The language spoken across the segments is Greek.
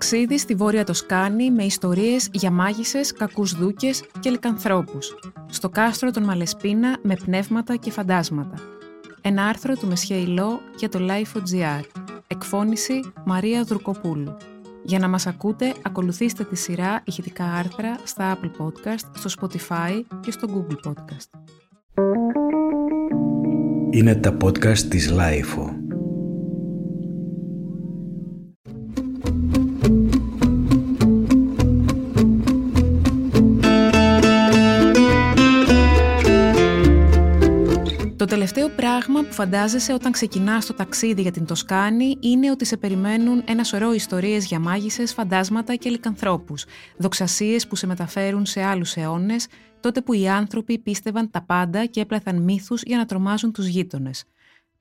ταξίδι στη Βόρεια Τοσκάνη με ιστορίες για μάγισσες, κακούς δούκες και λικανθρώπους. Στο κάστρο των Μαλεσπίνα με πνεύματα και φαντάσματα. Ένα άρθρο του Μεσχέηλό για το Life.gr. Εκφώνηση Μαρία Δουρκοπούλου. Για να μας ακούτε, ακολουθήστε τη σειρά ηχητικά άρθρα στα Apple Podcast, στο Spotify και στο Google Podcast. Είναι τα podcast της Lifeo. Τελευταίο πράγμα που φαντάζεσαι όταν ξεκινάς το ταξίδι για την Τοσκάνη είναι ότι σε περιμένουν ένα σωρό ιστορίες για μάγισσες, φαντάσματα και λικανθρώπους, δοξασίες που σε μεταφέρουν σε άλλους αιώνες, τότε που οι άνθρωποι πίστευαν τα πάντα και έπλαθαν μύθους για να τρομάζουν τους γείτονες.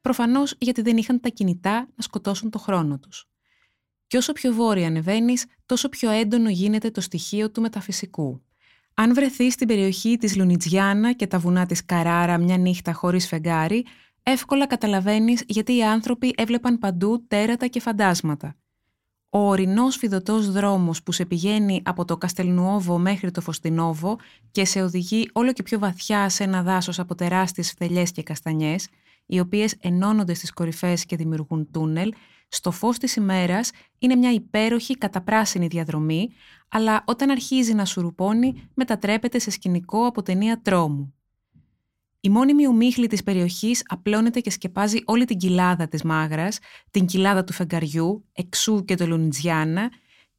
Προφανώς γιατί δεν είχαν τα κινητά να σκοτώσουν το χρόνο τους. Και όσο πιο βόρεια ανεβαίνεις, τόσο πιο έντονο γίνεται το στοιχείο του μεταφυσικού. Αν βρεθεί στην περιοχή της Λουνιτζιάνα και τα βουνά της Καράρα μια νύχτα χωρίς φεγγάρι, εύκολα καταλαβαίνεις γιατί οι άνθρωποι έβλεπαν παντού τέρατα και φαντάσματα. Ο ορεινός φιδωτός δρόμος που σε πηγαίνει από το Καστελνουόβο μέχρι το Φωστινόβο και σε οδηγεί όλο και πιο βαθιά σε ένα δάσος από τεράστιες φθελιές και καστανιές, οι οποίες ενώνονται στις κορυφές και δημιουργούν τούνελ, στο φως της ημέρας είναι μια υπέροχη καταπράσινη διαδρομή, αλλά όταν αρχίζει να σουρουπώνει μετατρέπεται σε σκηνικό από ταινία τρόμου. Η μόνιμη ομίχλη της περιοχής απλώνεται και σκεπάζει όλη την κοιλάδα της Μάγρας, την κοιλάδα του Φεγγαριού, Εξού και το Λουνιτζιάννα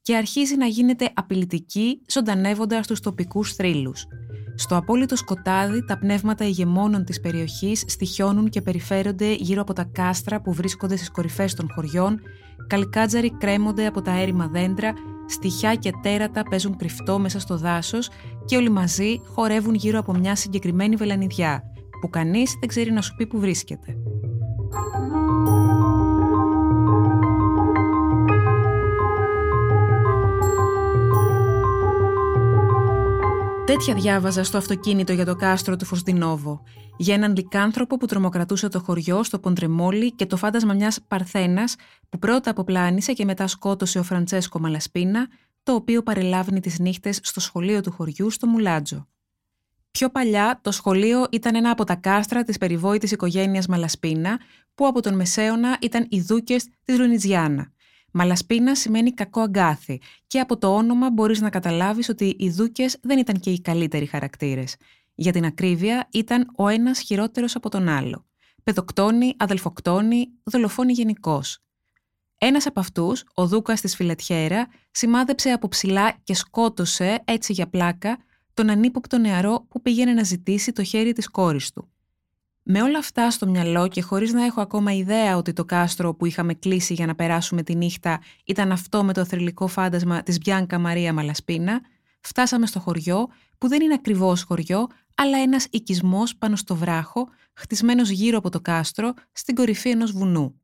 και αρχίζει να γίνεται απειλητική ζωντανεύοντας τους τοπικούς θρύλους. Στο απόλυτο σκοτάδι, τα πνεύματα ηγεμόνων της περιοχής στοιχιώνουν και περιφέρονται γύρω από τα κάστρα που βρίσκονται στις κορυφές των χωριών, καλικάτζαροι κρέμονται από τα έρημα δέντρα, στοιχιά και τέρατα παίζουν κρυφτό μέσα στο δάσος και όλοι μαζί χορεύουν γύρω από μια συγκεκριμένη βελανιδιά, που κανείς δεν ξέρει να σου πει που βρίσκεται. Τέτοια διάβαζα στο αυτοκίνητο για το κάστρο του Φωσδινόβο. Για έναν λικάνθρωπο που τρομοκρατούσε το χωριό στο Ποντρεμόλι και το φάντασμα μιας Παρθένας που πρώτα αποπλάνησε και μετά σκότωσε ο Φραντσέσκο Μαλασπίνα, το οποίο παρελάβει τις νύχτες στο σχολείο του χωριού στο Μουλάτζο. Πιο παλιά, το σχολείο ήταν ένα από τα κάστρα της περιβόητης οικογένειας Μαλασπίνα, που από τον Μεσαίωνα ήταν οι δούκες της Λουνιτζιάννα. Μαλασπίνα σημαίνει κακό αγκάθι και από το όνομα μπορείς να καταλάβεις ότι οι δούκες δεν ήταν και οι καλύτεροι χαρακτήρες. Για την ακρίβεια ήταν ο ένας χειρότερος από τον άλλο. Παιδοκτόνη, αδελφοκτόνη, δολοφόνη γενικώς. Ένας από αυτούς, ο Δούκας της Φιλετιέρα, σημάδεψε από ψηλά και σκότωσε, έτσι για πλάκα, τον ανύποπτο νεαρό που πήγαινε να ζητήσει το χέρι της κόρης του. Με όλα αυτά στο μυαλό και χωρίς να έχω ακόμα ιδέα ότι το κάστρο που είχαμε κλείσει για να περάσουμε τη νύχτα ήταν αυτό με το θρηλυκό φάντασμα της Μπιάνκα Μαρία Μαλασπίνα, φτάσαμε στο χωριό που δεν είναι ακριβώς χωριό, αλλά ένας οικισμός πάνω στο βράχο, χτισμένος γύρω από το κάστρο, στην κορυφή ενός βουνού.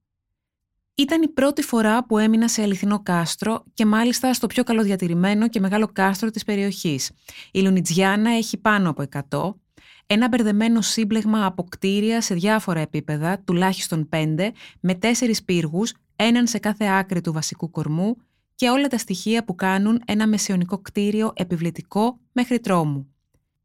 Ήταν η πρώτη φορά που έμεινα σε αληθινό κάστρο και μάλιστα στο πιο καλοδιατηρημένο και μεγάλο κάστρο της περιοχής. Η Λουνιτζιάνα έχει πάνω από 100, ένα μπερδεμένο σύμπλεγμα από κτίρια σε διάφορα επίπεδα, τουλάχιστον πέντε, με τέσσερις πύργους, έναν σε κάθε άκρη του βασικού κορμού και όλα τα στοιχεία που κάνουν ένα μεσαιωνικό κτίριο επιβλητικό μέχρι τρόμου.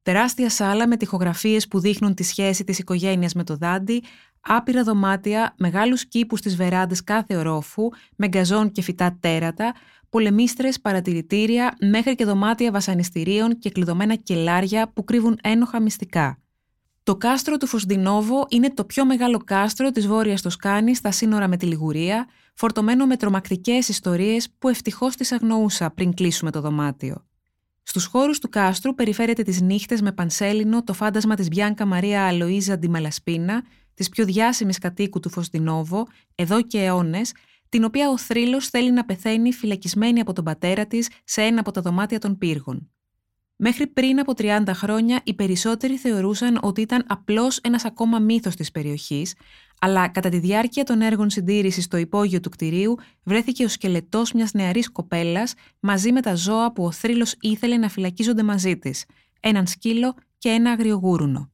Τεράστια σάλα με τοιχογραφίες που δείχνουν τη σχέση της οικογένειας με το δάντι, άπειρα δωμάτια, μεγάλους κήπους στις βεράντες κάθε ορόφου, με γκαζόν και φυτά τέρατα, πολεμίστρες, παρατηρητήρια, μέχρι και δωμάτια βασανιστήριων και κλειδωμένα κελάρια που κρύβουν ένοχα μυστικά. Το κάστρο του Φωσντινόβο είναι το πιο μεγάλο κάστρο της Βόρειας Τοσκάνης στα σύνορα με τη Λιγουρία, φορτωμένο με τρομακτικές ιστορίες που ευτυχώς τις αγνοούσα πριν κλείσουμε το δωμάτιο. Στους χώρους του κάστρου περιφέρεται τις νύχτες με πανσέλινο το φάντασμα της Μπιάνκα Μαρία Αλοίζα Ντιμαλασπίνα, της πιο διάσημης κατοίκου του Φωσντινόβο, εδώ και αιώνες, την οποία ο θρύλος θέλει να πεθαίνει φυλακισμένη από τον πατέρα της σε ένα από τα δωμάτια των πύργων. Μέχρι πριν από 30 χρόνια οι περισσότεροι θεωρούσαν ότι ήταν απλώς ένας ακόμα μύθος της περιοχής, αλλά κατά τη διάρκεια των έργων συντήρησης στο υπόγειο του κτηρίου βρέθηκε ο σκελετός μιας νεαρής κοπέλας μαζί με τα ζώα που ο θρύλος ήθελε να φυλακίζονται μαζί της, έναν σκύλο και ένα αγριογούρουνο.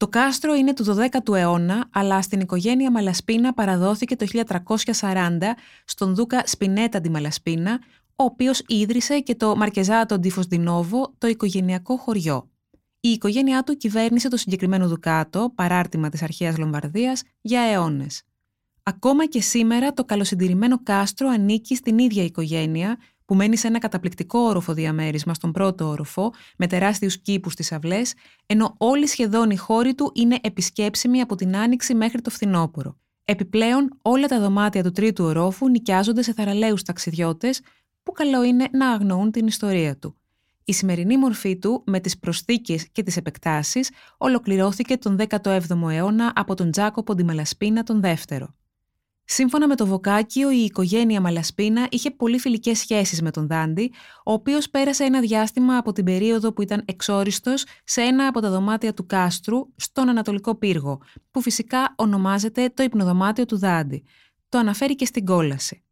Το κάστρο είναι του 12ου αιώνα, αλλά στην οικογένεια Μαλασπίνα παραδόθηκε το 1340 στον Δούκα Σπινέτα τη Μαλασπίνα, ο οποίος ίδρυσε και το Μαρκεζάτο Ντιφοσδινόβο, το οικογενειακό χωριό. Η οικογένειά του κυβέρνησε το συγκεκριμένο δουκάτο, παράρτημα της αρχαίας Λομβαρδίας, για αιώνες. Ακόμα και σήμερα το καλοσυντηρημένο κάστρο ανήκει στην ίδια οικογένεια, που μένει σε ένα καταπληκτικό όροφο διαμέρισμα στον πρώτο όροφο, με τεράστιους κήπους στις αυλές, ενώ όλοι σχεδόν οι χώροι του είναι επισκέψιμοι από την Άνοιξη μέχρι το φθινόπωρο. Επιπλέον, όλα τα δωμάτια του τρίτου ορόφου νοικιάζονται σε θαραλέους ταξιδιώτες, που καλό είναι να αγνοούν την ιστορία του. Η σημερινή μορφή του, με τις προσθήκες και τις επεκτάσεις, ολοκληρώθηκε τον 17ο αιώνα από τον Τζάκοπο Ντιμαλασπίνα τον δεύτερο. Σύμφωνα με το Βοκάκιο, η οικογένεια Μαλασπίνα είχε πολύ φιλικές σχέσεις με τον Δάντη, ο οποίος πέρασε ένα διάστημα από την περίοδο που ήταν εξόριστος σε ένα από τα δωμάτια του κάστρου στον Ανατολικό Πύργο, που φυσικά ονομάζεται το υπνοδωμάτιο του Δάντη. Το αναφέρει και στην κόλαση.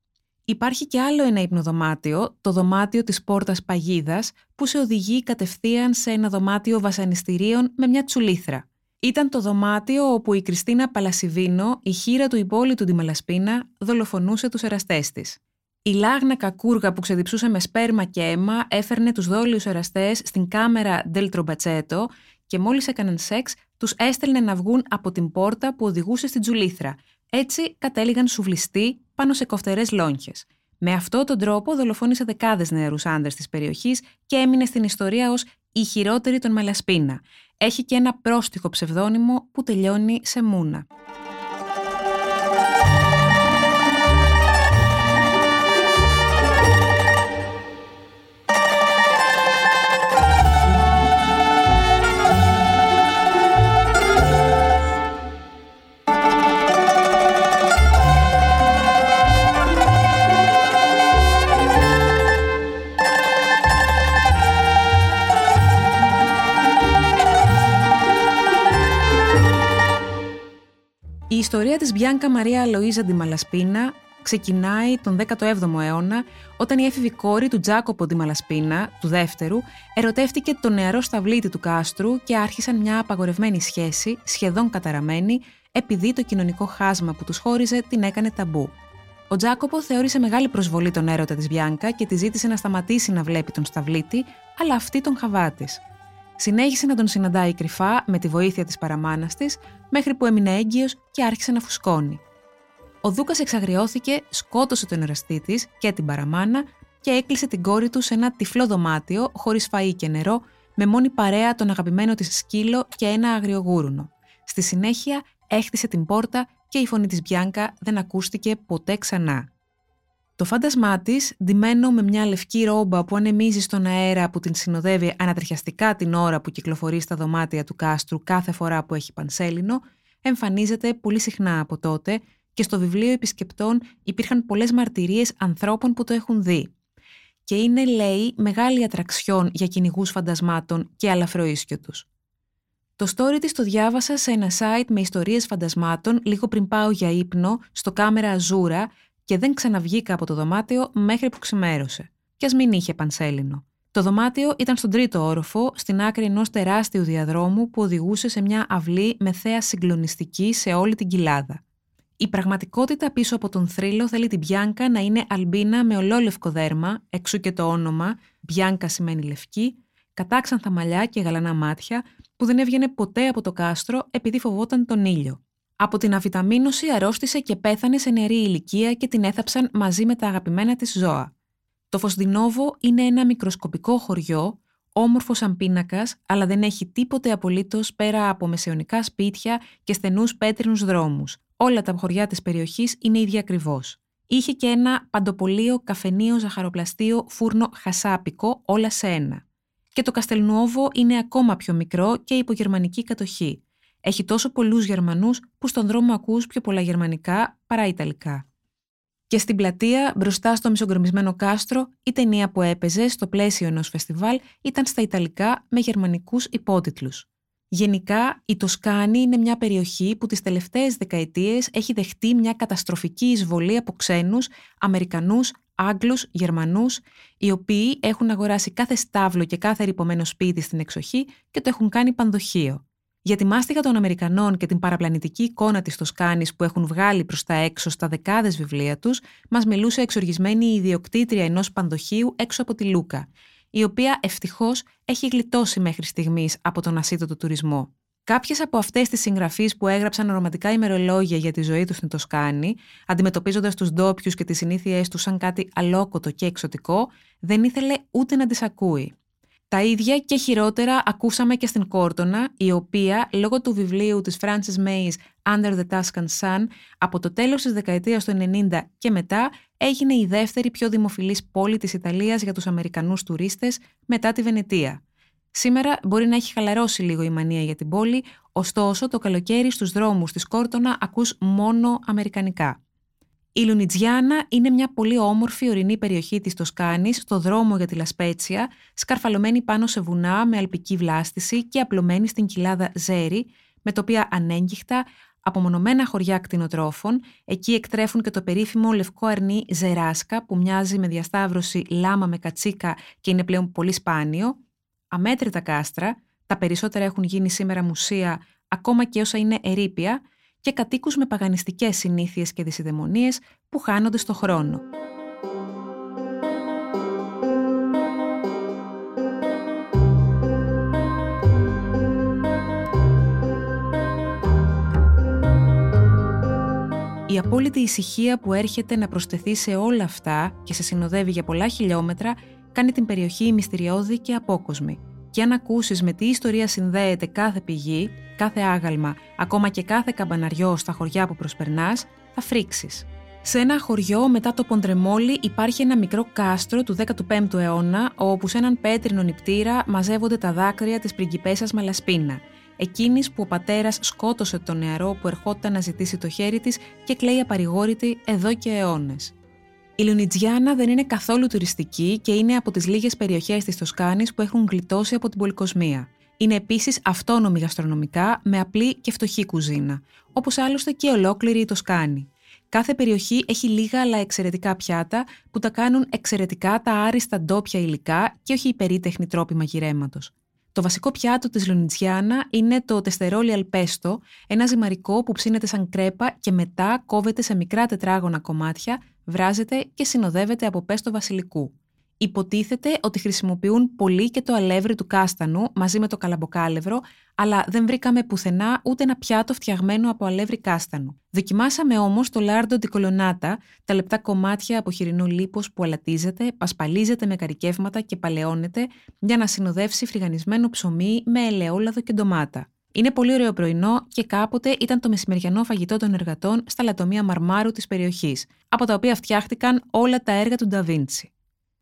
Υπάρχει και άλλο ένα υπνοδωμάτιο, το δωμάτιο της πόρτας παγίδας, που σε οδηγεί κατευθείαν σε ένα δωμάτιο βασανιστήριων με μια τσουλήθρα. Ήταν το δωμάτιο όπου η Κριστίνα Παλασιβίνο, η χείρα του υπόλοιπου τη Μαλασπίνα, δολοφονούσε τους εραστές της. Η λάγνα κακούργα που ξεδιψούσε με σπέρμα και αίμα έφερνε τους δόλιους εραστές στην κάμερα Del Trombaceto και μόλις έκαναν σεξ, τους έστελνε να βγουν από την πόρτα που οδηγούσε στην τζουλήθρα. Έτσι κατέληγαν σουβλιστοί πάνω σε κοφτερές λόγχες. Με αυτόν τον τρόπο δολοφόνησε δεκάδες νεαρούς άντρες της περιοχής και έμεινε στην ιστορία ως η χειρότερη των Μαλασπίνα. Έχει και ένα πρόστιχο ψευδόνυμο που τελειώνει σε Μούνα. Η ιστορία της Μπιάνκα Μαρία Αλοΐζα Ντιμαλασπίνα ξεκινάει τον 17ο αιώνα όταν η έφηβη κόρη του Τζάκοπο Ντιμαλασπίνα, του δεύτερου, ερωτεύτηκε τον νεαρό σταυλίτη του κάστρου και άρχισαν μια απαγορευμένη σχέση, σχεδόν καταραμένη, επειδή το κοινωνικό χάσμα που τους χώριζε την έκανε ταμπού. Ο Τζάκοπο θεώρησε μεγάλη προσβολή τον έρωτα της Μπιάνκα και τη ζήτησε να σταματήσει να βλέπει τον σταυλίτη, αλλά αυτή τον χαβάτης. Συνέχισε να τον συναντάει κρυφά με τη βοήθεια της παραμάνας της, μέχρι που έμεινε έγκυος και άρχισε να φουσκώνει. Ο Δούκας εξαγριώθηκε, σκότωσε τον εραστή της και την παραμάνα και έκλεισε την κόρη του σε ένα τυφλό δωμάτιο, χωρίς φαΐ και νερό, με μόνη παρέα τον αγαπημένο της σκύλο και ένα αγριογούρουνο. Στη συνέχεια έχτισε την πόρτα και η φωνή της Μπιάνκα δεν ακούστηκε ποτέ ξανά. Το φάντασμά της, ντυμένο με μια λευκή ρόμπα που ανεμίζει στον αέρα που την συνοδεύει ανατριχιαστικά την ώρα που κυκλοφορεί στα δωμάτια του κάστρου κάθε φορά που έχει πανσέλινο, εμφανίζεται πολύ συχνά από τότε και στο βιβλίο επισκεπτών υπήρχαν πολλές μαρτυρίες ανθρώπων που το έχουν δει. Και είναι, λέει, μεγάλη ατραξιόν για κυνηγούς φαντασμάτων και αλαφροίσκιο τους. Το story της το διάβασα σε ένα site με ιστορίες φαντασμάτων λίγο πριν πάω για ύπνο στο κάμερα Αζούρα και δεν ξαναβγήκα από το δωμάτιο μέχρι που ξημέρωσε. Κι ας μην είχε πανσέλινο. Το δωμάτιο ήταν στον τρίτο όροφο, στην άκρη ενός τεράστιου διαδρόμου που οδηγούσε σε μια αυλή με θέα συγκλονιστική σε όλη την κοιλάδα. Η πραγματικότητα πίσω από τον θρύλο θέλει την Μπιάνκα να είναι αλμπίνα με ολόλευκο δέρμα, εξού και το όνομα, Μπιάνκα σημαίνει λευκή, κατάξανθα μαλλιά και γαλανά μάτια, που δεν έβγαινε ποτέ από το κάστρο επειδή φοβόταν τον ήλιο. Από την αβιταμίνωση αρρώστησε και πέθανε σε νεαρή ηλικία και την έθαψαν μαζί με τα αγαπημένα της ζώα. Το Φωσδινόβο είναι ένα μικροσκοπικό χωριό, όμορφος σαν πίνακας, αλλά δεν έχει τίποτε απολύτως πέρα από μεσαιωνικά σπίτια και στενούς πέτρινους δρόμους. Όλα τα χωριά της περιοχής είναι ίδια ακριβώς. Είχε και ένα παντοπολείο, καφενείο, ζαχαροπλαστείο, φούρνο χασάπικο, όλα σε ένα. Και το Καστελνουόβο είναι ακόμα πιο μικρό και υπογερμανική κατοχή. Έχει τόσο πολλούς Γερμανούς που στον δρόμο ακούς πιο πολλά γερμανικά παρά ιταλικά. Και στην πλατεία, μπροστά στο μισογκρομισμένο κάστρο, η ταινία που έπαιζε στο πλαίσιο ενός φεστιβάλ ήταν στα Ιταλικά με γερμανικούς υπότιτλους. Γενικά, η Τοσκάνη είναι μια περιοχή που τις τελευταίες δεκαετίες έχει δεχτεί μια καταστροφική εισβολή από ξένους, Αμερικανούς, Άγγλους, Γερμανούς, οι οποίοι έχουν αγοράσει κάθε στάβλο και κάθε ρηπωμένο σπίτι στην εξοχή και το έχουν κάνει πανδοχείο. Για τη μάστιγα των Αμερικανών και την παραπλανητική εικόνα της Τοσκάνης που έχουν βγάλει προς τα έξω στα δεκάδες βιβλία τους, μας μιλούσε εξοργισμένη η ιδιοκτήτρια ενός πανδοχείου έξω από τη Λούκα, η οποία ευτυχώς έχει γλιτώσει μέχρι στιγμής από τον ασύτοτο τουρισμό. Κάποιες από αυτές τις συγγραφείς που έγραψαν ρομαντικά ημερολόγια για τη ζωή τους στην Τοσκάνη, αντιμετωπίζοντας τους ντόπιους και τις συνήθειές τους σαν κάτι αλόκοτο και εξωτικό, δεν ήθελε ούτε να τις ακούει. Τα ίδια και χειρότερα ακούσαμε και στην Κόρτονα, η οποία, λόγω του βιβλίου της Frances May's Under the Tuscan Sun, από το τέλος της δεκαετίας του 90 και μετά, έγινε η δεύτερη πιο δημοφιλής πόλη της Ιταλίας για τους Αμερικανούς τουρίστες μετά τη Βενετία. Σήμερα μπορεί να έχει χαλαρώσει λίγο η μανία για την πόλη, ωστόσο το καλοκαίρι στους δρόμους της Κόρτονα ακούς μόνο αμερικανικά. Η Λουνιτζιάνα είναι μια πολύ όμορφη ορεινή περιοχή της Τοσκάνης στο δρόμο για τη Λασπέτσια, σκαρφαλωμένη πάνω σε βουνά με αλπική βλάστηση και απλωμένη στην κοιλάδα Ζέρι, με τοπία ανέγκυχτα, απομονωμένα χωριά κτηνοτρόφων, εκεί εκτρέφουν και το περίφημο λευκό αρνί Ζεράσκα που μοιάζει με διασταύρωση λάμα με κατσίκα και είναι πλέον πολύ σπάνιο, αμέτρητα κάστρα, τα περισσότερα έχουν γίνει σήμερα μουσεία ακόμα και όσα είναι ερήπια, και κατοίκους με παγανιστικές συνήθειες και δυσιδαιμονίες που χάνονται στο χρόνο. Η απόλυτη ησυχία που έρχεται να προσθεθεί σε όλα αυτά και σε συνοδεύει για πολλά χιλιόμετρα κάνει την περιοχή μυστηριώδη και απόκοσμη και αν ακούσεις με τι ιστορία συνδέεται κάθε πηγή, κάθε άγαλμα, ακόμα και κάθε καμπαναριό στα χωριά που προσπερνάς, θα φρίξεις. Σε ένα χωριό μετά το Ποντρεμόλι υπάρχει ένα μικρό κάστρο του 15ου αιώνα, όπου σε έναν πέτρινο νηπτήρα μαζεύονται τα δάκρυα της πριγκιπέσας Μαλασπίνα, εκείνης που ο πατέρας σκότωσε τον νεαρό που ερχόταν να ζητήσει το χέρι της και κλαίει απαρηγόρητη εδώ και αιώνες. Η Λουνιτζιάνα δεν είναι καθόλου τουριστική και είναι από τις λίγες περιοχές της Τοσκάνης που έχουν γλιτώσει από την πολυκοσμία. Είναι επίσης αυτόνομη γαστρονομικά με απλή και φτωχή κουζίνα, όπως άλλωστε και ολόκληρη η Τοσκάνη. Κάθε περιοχή έχει λίγα αλλά εξαιρετικά πιάτα που τα κάνουν εξαιρετικά τα άριστα ντόπια υλικά και όχι υπερήτεχνοι τρόποι μαγειρέματος. Το βασικό πιάτο της Λουνιτζιάνα είναι το τεστερόλι αλπέστο, ένα ζυμαρικό που ψήνεται σαν κρέπα και μετά κόβεται σε μικρά τετράγωνα κομμάτια βράζεται και συνοδεύεται από πέστο βασιλικού. Υποτίθεται ότι χρησιμοποιούν πολύ και το αλεύρι του κάστανου μαζί με το καλαμποκάλευρο, αλλά δεν βρήκαμε πουθενά ούτε ένα πιάτο φτιαγμένο από αλεύρι κάστανου. Δοκιμάσαμε όμως το λάρντο ντικολονάτα, τα λεπτά κομμάτια από χοιρινό λίπος που αλατίζεται, πασπαλίζεται με καρικεύματα και παλαιώνεται για να συνοδεύσει φρυγανισμένο ψωμί με ελαιόλαδο και ντομάτα. Είναι πολύ ωραίο πρωινό και κάποτε ήταν το μεσημεριανό φαγητό των εργατών στα λατομεία μαρμάρου της περιοχής, από τα οποία φτιάχτηκαν όλα τα έργα του Νταβίντσι.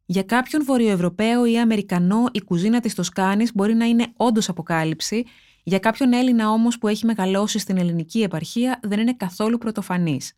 Για κάποιον Βορειοευρωπαίο ή Αμερικανό, η κουζίνα της Τοσκάνης μπορεί να είναι όντως αποκάλυψη, για κάποιον Έλληνα όμως που έχει μεγαλώσει στην ελληνική επαρχία δεν είναι καθόλου πρωτοφανής.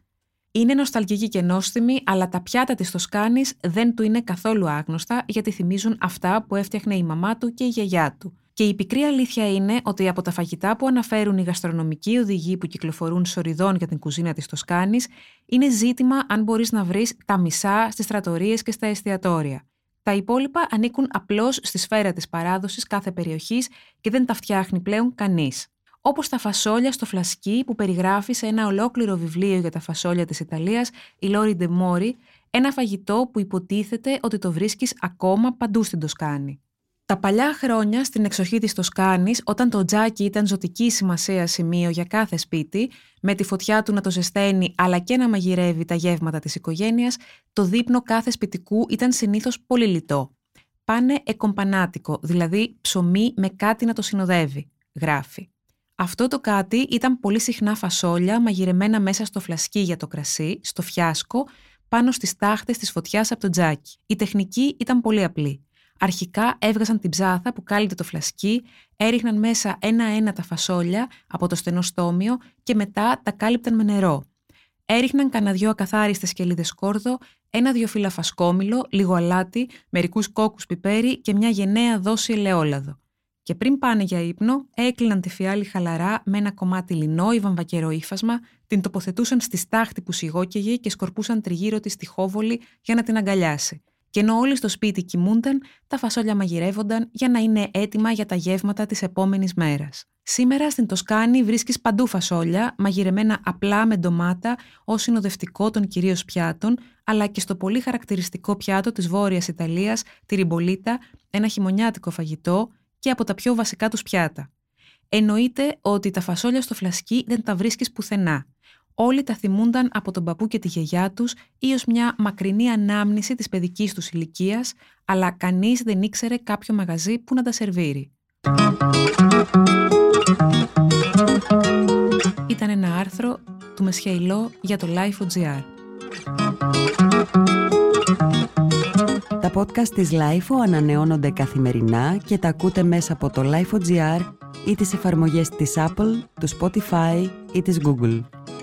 Είναι νοσταλγική και νόστιμη, αλλά τα πιάτα της Τοσκάνης δεν του είναι καθόλου άγνωστα γιατί θυμίζουν αυτά που έφτιαχνε η μαμά του και η γιαγιά του. Και η πικρή αλήθεια είναι ότι από τα φαγητά που αναφέρουν οι γαστρονομικοί οδηγοί που κυκλοφορούν σοριδών για την κουζίνα της Τοσκάνης, είναι ζήτημα αν μπορείς να βρεις τα μισά στις τρατορίε και στα εστιατόρια. Τα υπόλοιπα ανήκουν απλώς στη σφαίρα της παράδοσης κάθε περιοχής και δεν τα φτιάχνει πλέον κανείς. Όπως τα φασόλια στο φλασκί που περιγράφει σε ένα ολόκληρο βιβλίο για τα φασόλια της Ιταλίας, η Λόρι Ντεμόρι, ένα φαγητό που υποτίθεται ότι το βρίσκεις ακόμα παντού στην Τοσκάνη. Τα παλιά χρόνια στην εξοχή της Τοσκάνης, όταν το τζάκι ήταν ζωτική σημασία σημείο για κάθε σπίτι, με τη φωτιά του να το ζεσταίνει αλλά και να μαγειρεύει τα γεύματα της οικογένειας, το δείπνο κάθε σπιτικού ήταν συνήθως πολύ λιτό. Πάνε εκομπανάτικο, δηλαδή ψωμί με κάτι να το συνοδεύει, γράφει. Αυτό το κάτι ήταν πολύ συχνά φασόλια μαγειρεμένα μέσα στο φλασκί για το κρασί, στο φιάσκο, πάνω στις τάχτες της φωτιάς από το τζάκι. Η τεχνική ήταν πολύ απλή. Αρχικά έβγαζαν την ψάθα που κάλυπτε το φλασκί, έριχναν μέσα ένα-ένα τα φασόλια από το στενό στόμιο και μετά τα κάλυπταν με νερό. Έριχναν κανένα δυο ακαθάριστες κελίδε σκόρδο, ένα-δυο φύλλα φασκόμηλο, λίγο αλάτι, μερικούς κόκκους πιπέρι και μια γενναία δόση ελαιόλαδο. Και πριν πάνε για ύπνο, έκλειναν τη φιάλη χαλαρά με ένα κομμάτι λινό ή βαμβακερό ύφασμα, την τοποθετούσαν στη στάχτη που σιγόκαιγε και σκορπούσαν τριγύρω της στη χόβολη για να την αγκαλιάσει Και ενώ όλοι στο σπίτι κοιμούνταν, τα φασόλια μαγειρεύονταν για να είναι έτοιμα για τα γεύματα της επόμενης μέρας. Σήμερα στην Τοσκάνη βρίσκεις παντού φασόλια, μαγειρεμένα απλά με ντομάτα ως συνοδευτικό των κυρίως πιάτων, αλλά και στο πολύ χαρακτηριστικό πιάτο της Βόρειας Ιταλίας, τη ριμπολίτα, ένα χειμωνιάτικο φαγητό και από τα πιο βασικά τους πιάτα. Εννοείται ότι τα φασόλια στο φλασκί δεν τα βρίσκεις πουθενά. Όλοι τα θυμούνταν από τον παππού και τη γιαγιά τους ή ως μια μακρινή ανάμνηση της παιδικής τους ηλικίας, αλλά κανείς δεν ήξερε κάποιο μαγαζί που να τα σερβίρει. Ήταν ένα άρθρο του Μεσχεϊλό για το Life.gr. Τα podcast της LIFO ανανεώνονται καθημερινά και τα ακούτε μέσα από το Life.gr ή τις εφαρμογές της Apple, του Spotify ή της Google.